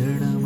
തേടണം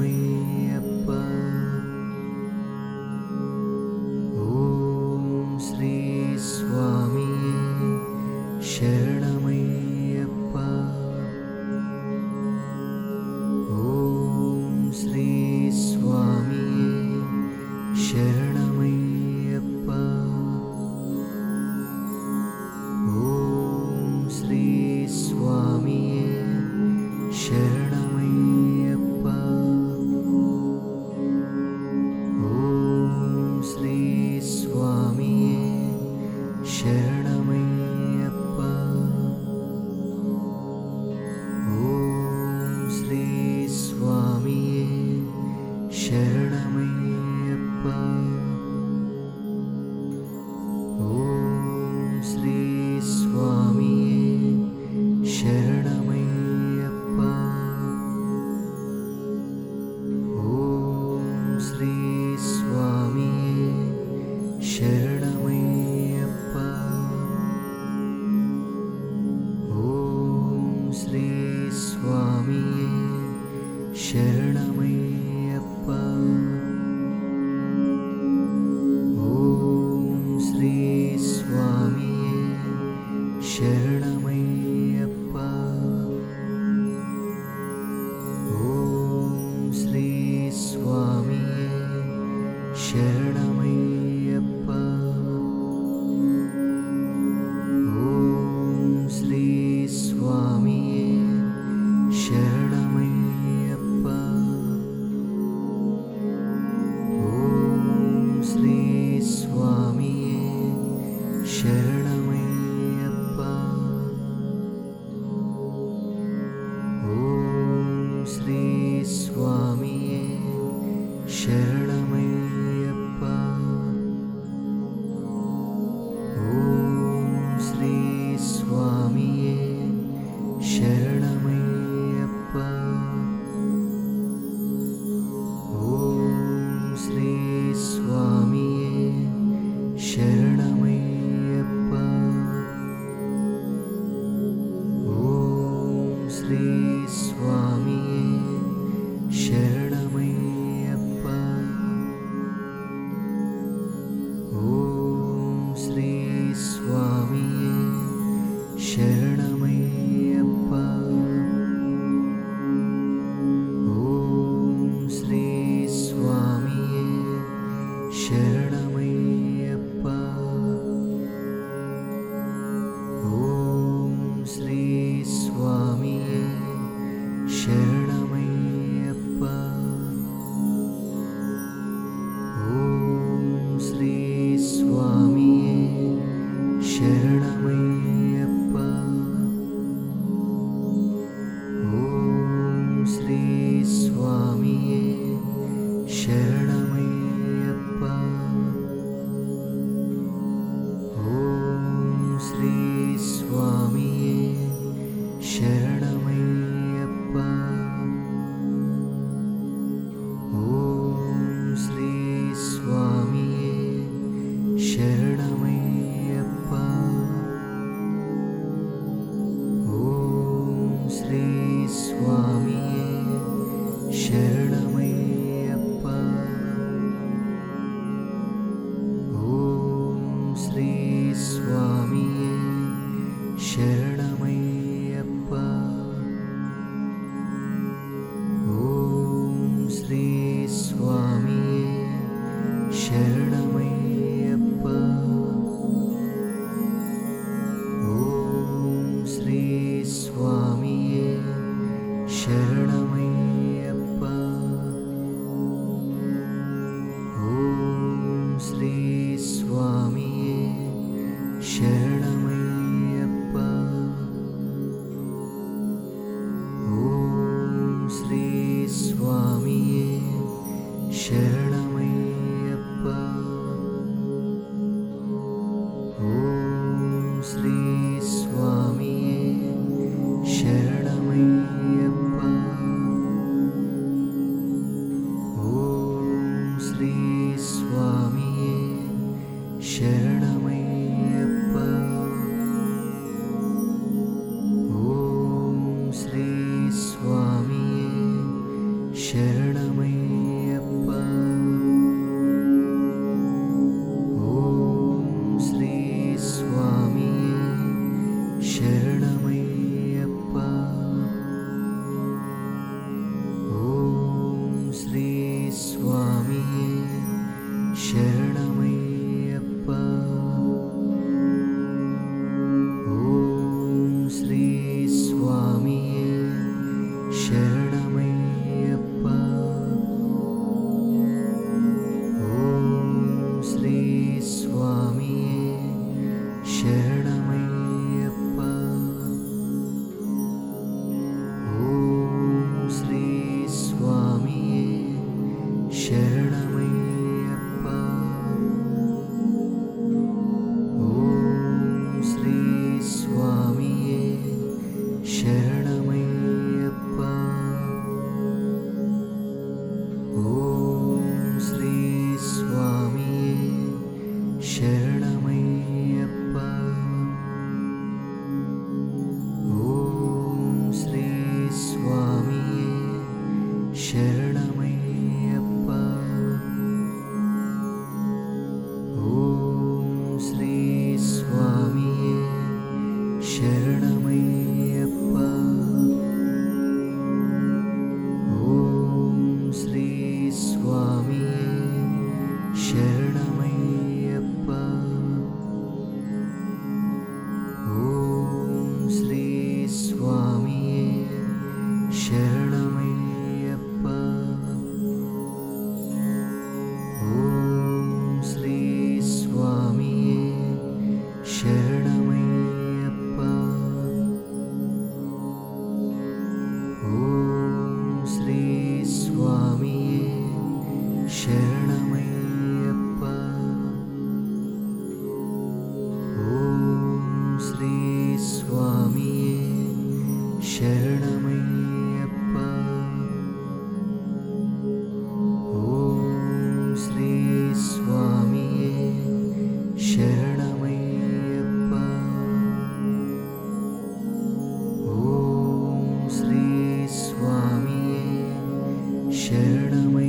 வேடமை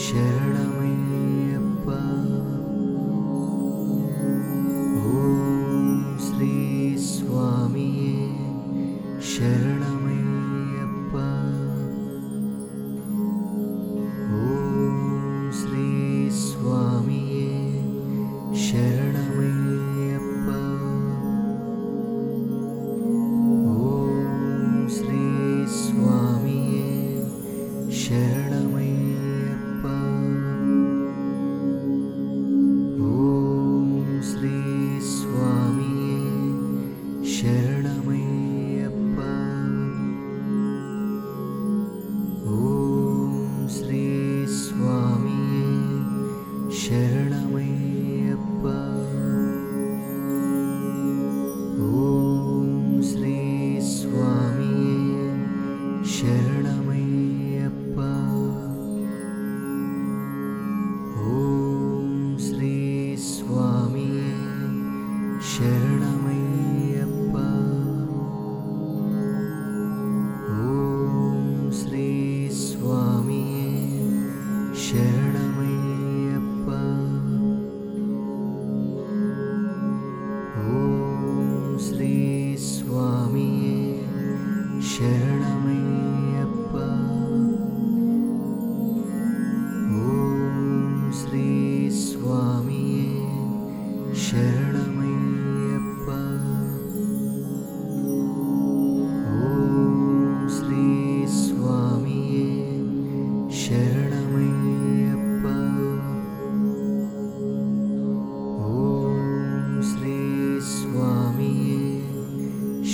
写。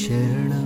शरणम्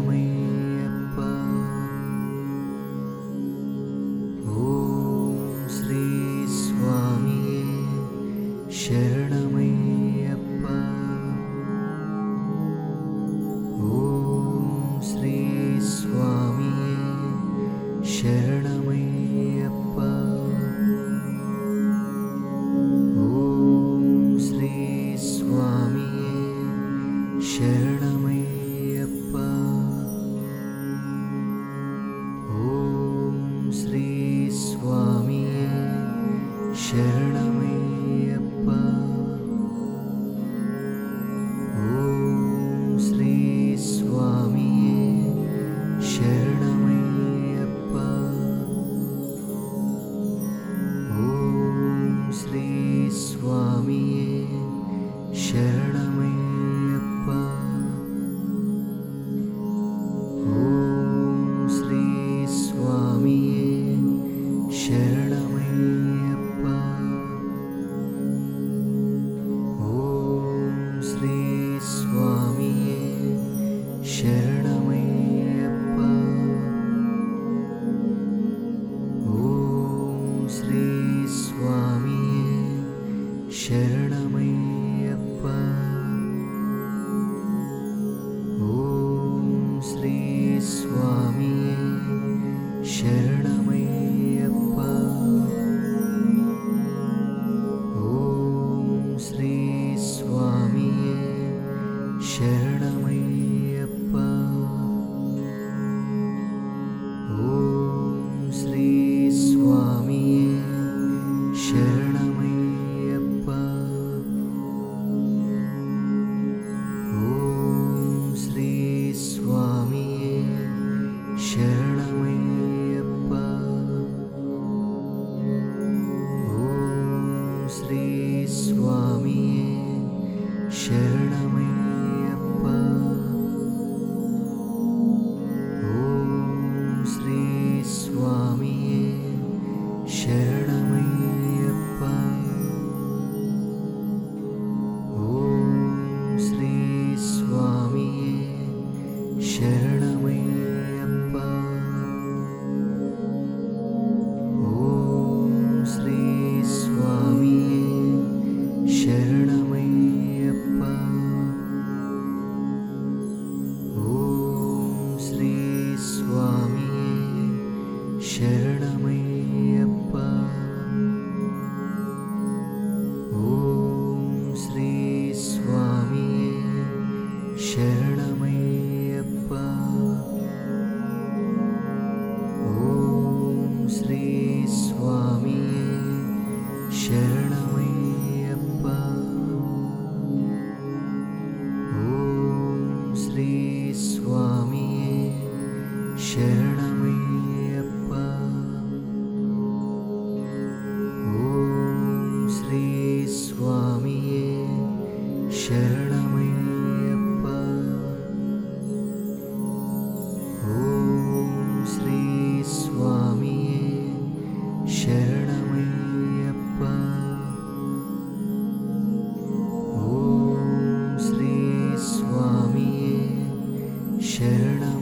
ക്ഷണം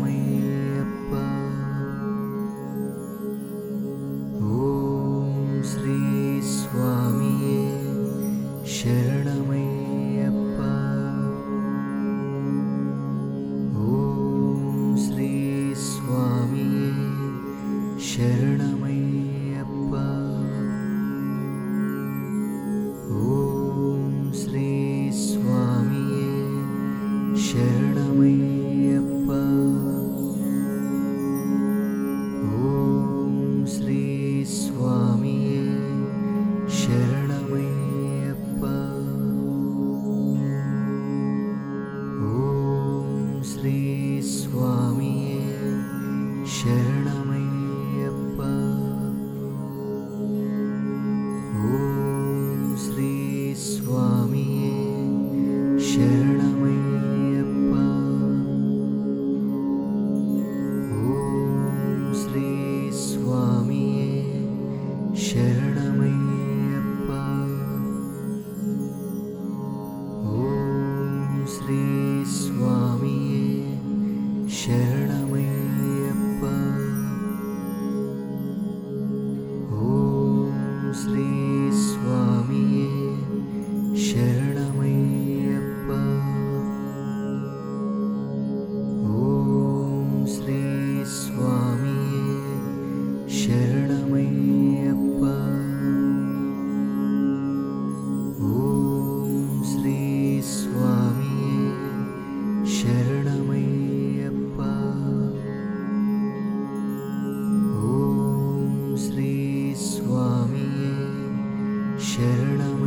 ക്ഷണം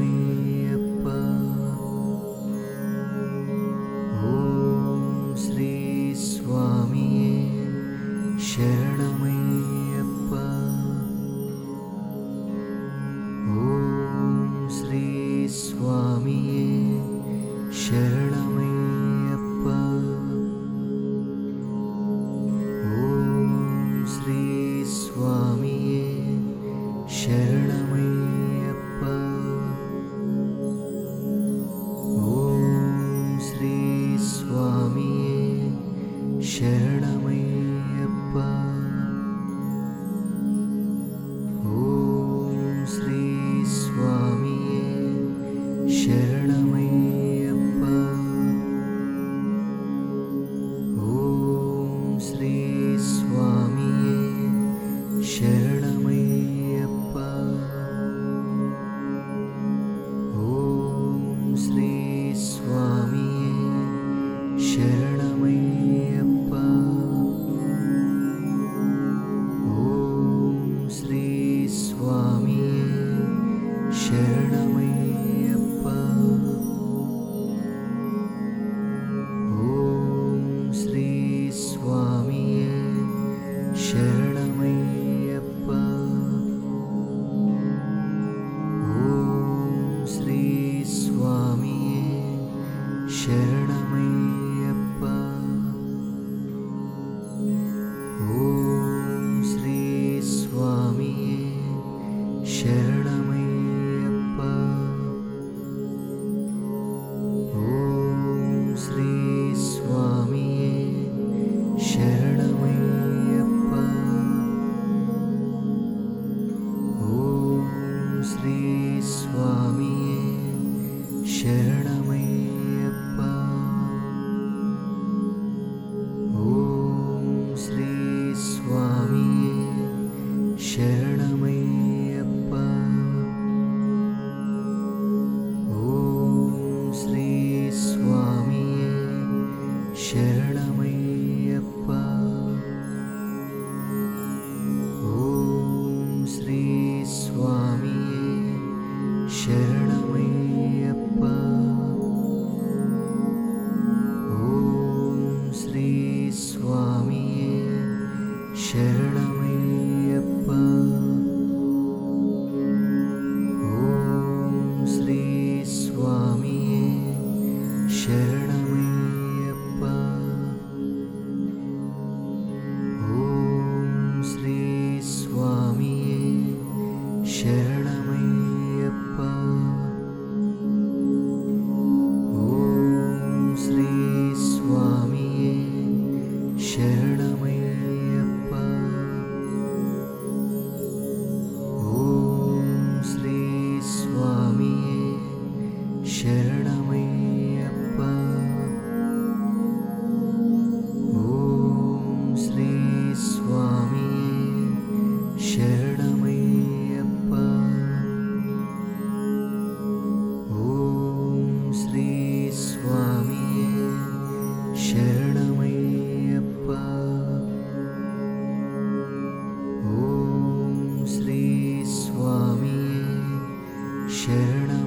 ಶರಣ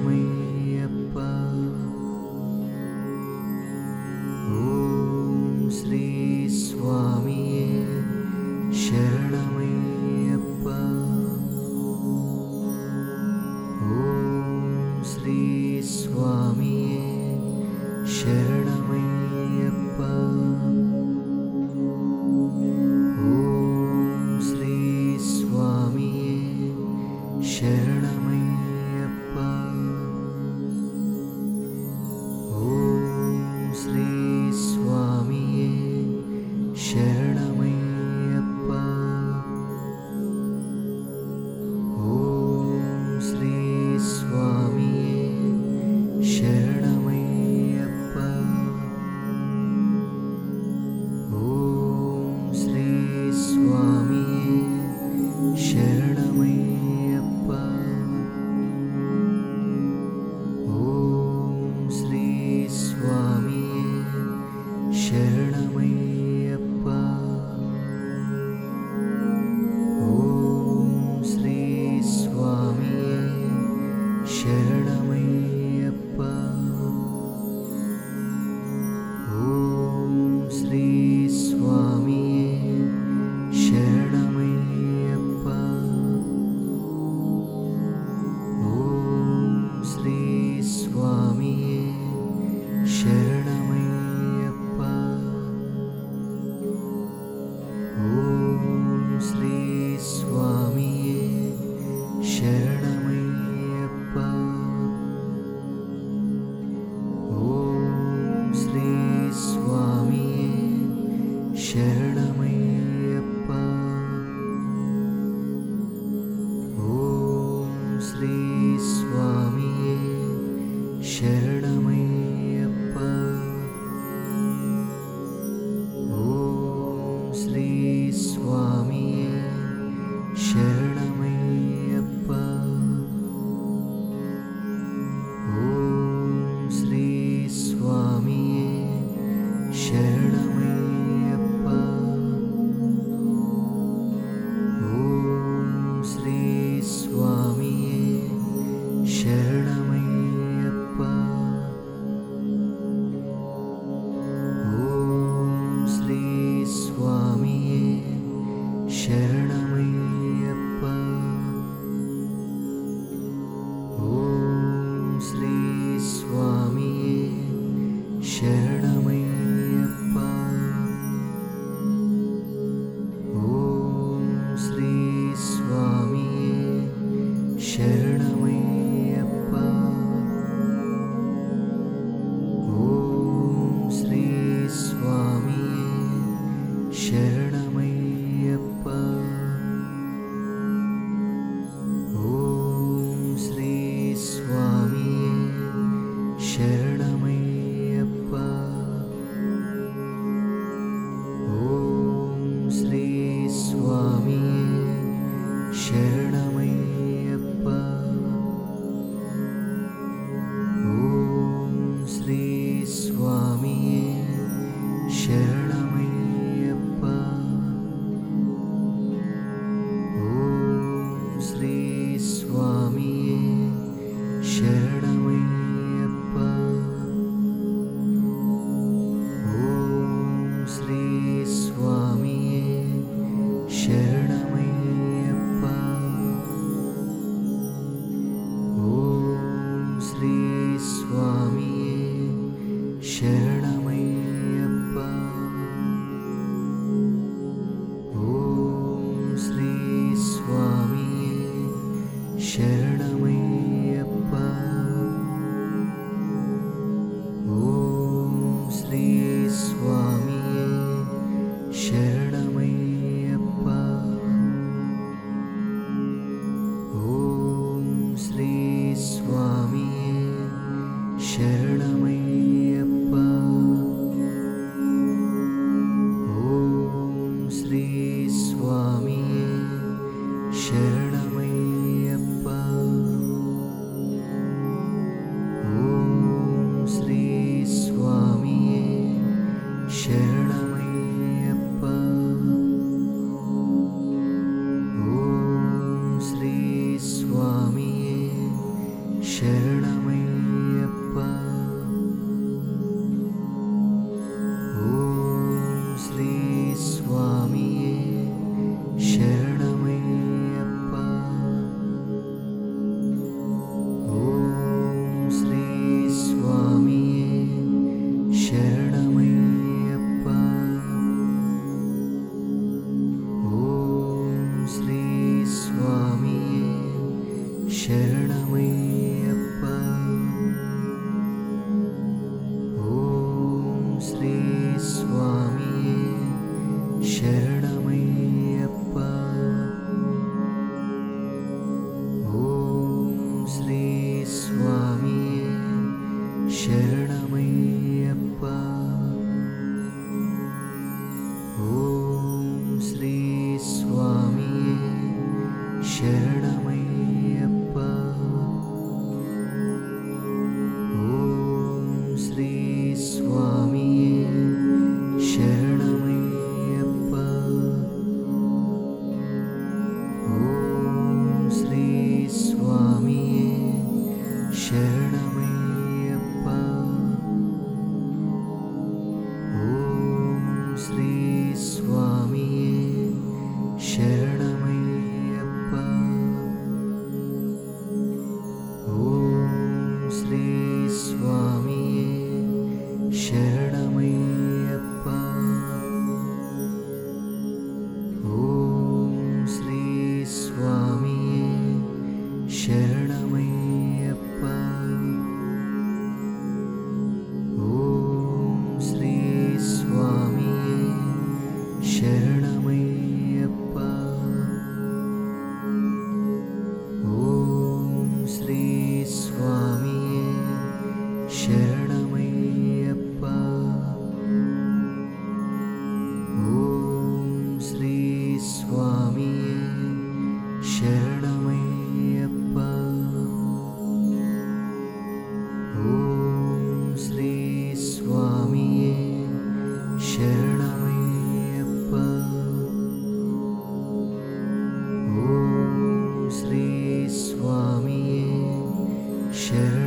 ശരണ 些。日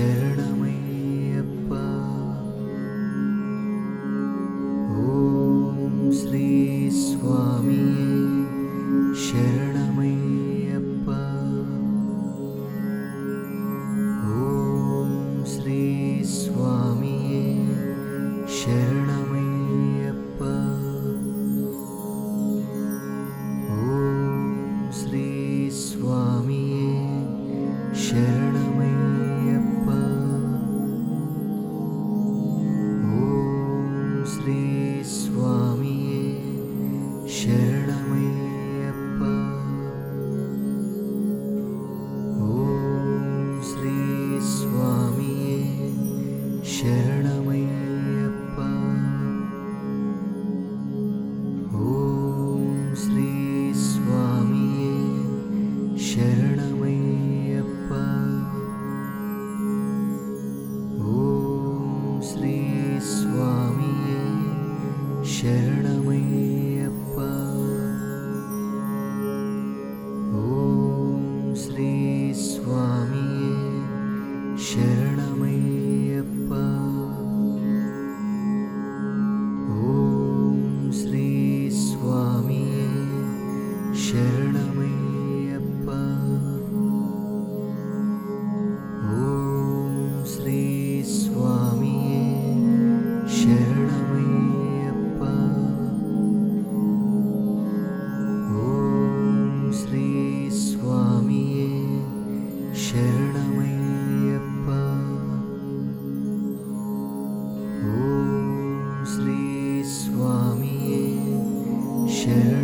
ಶರಣ share.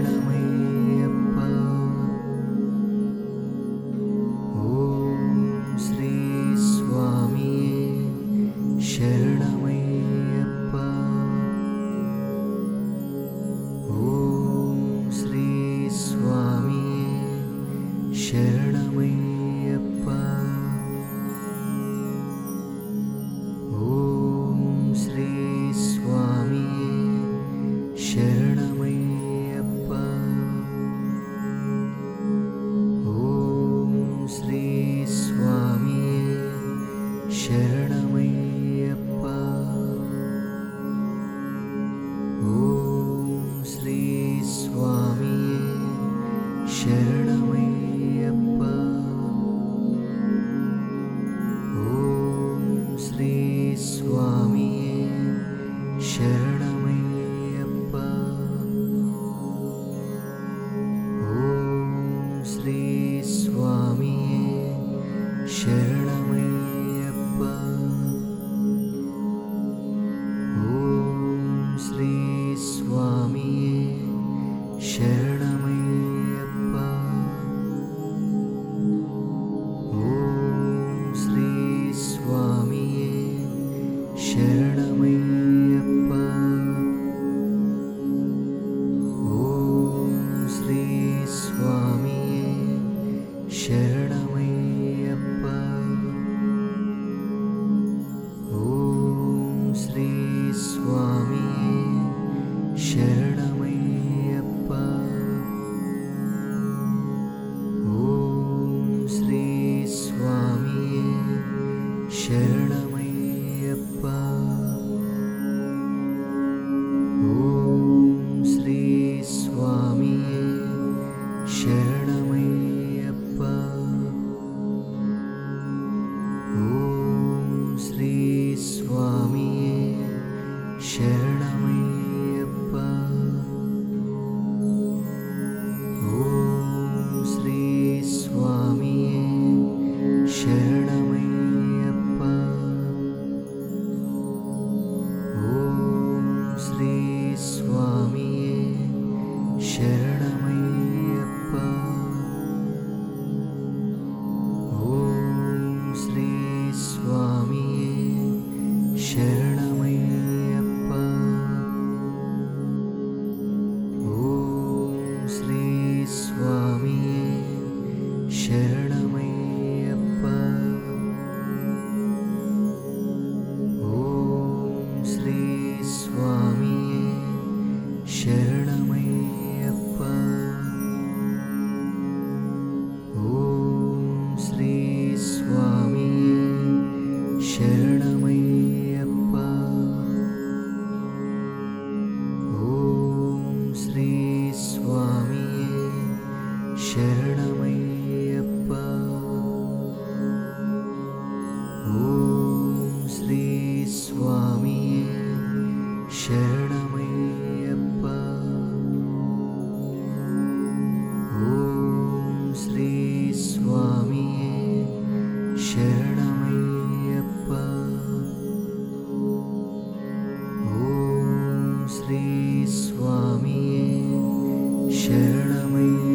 Care.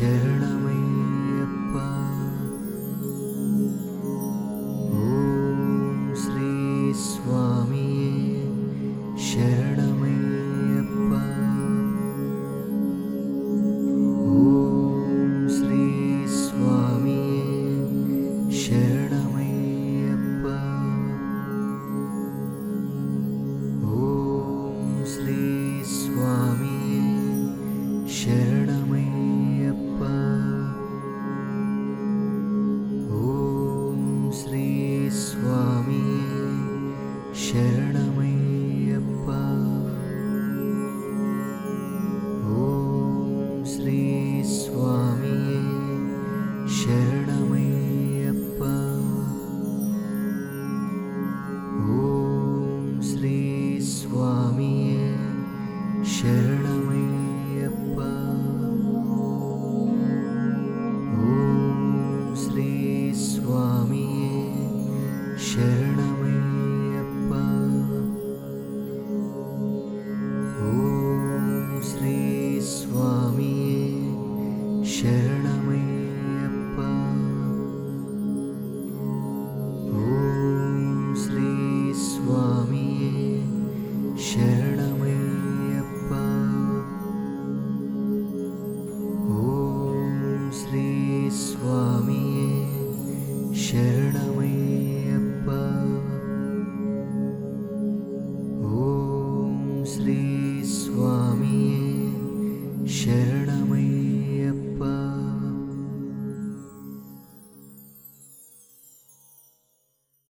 share.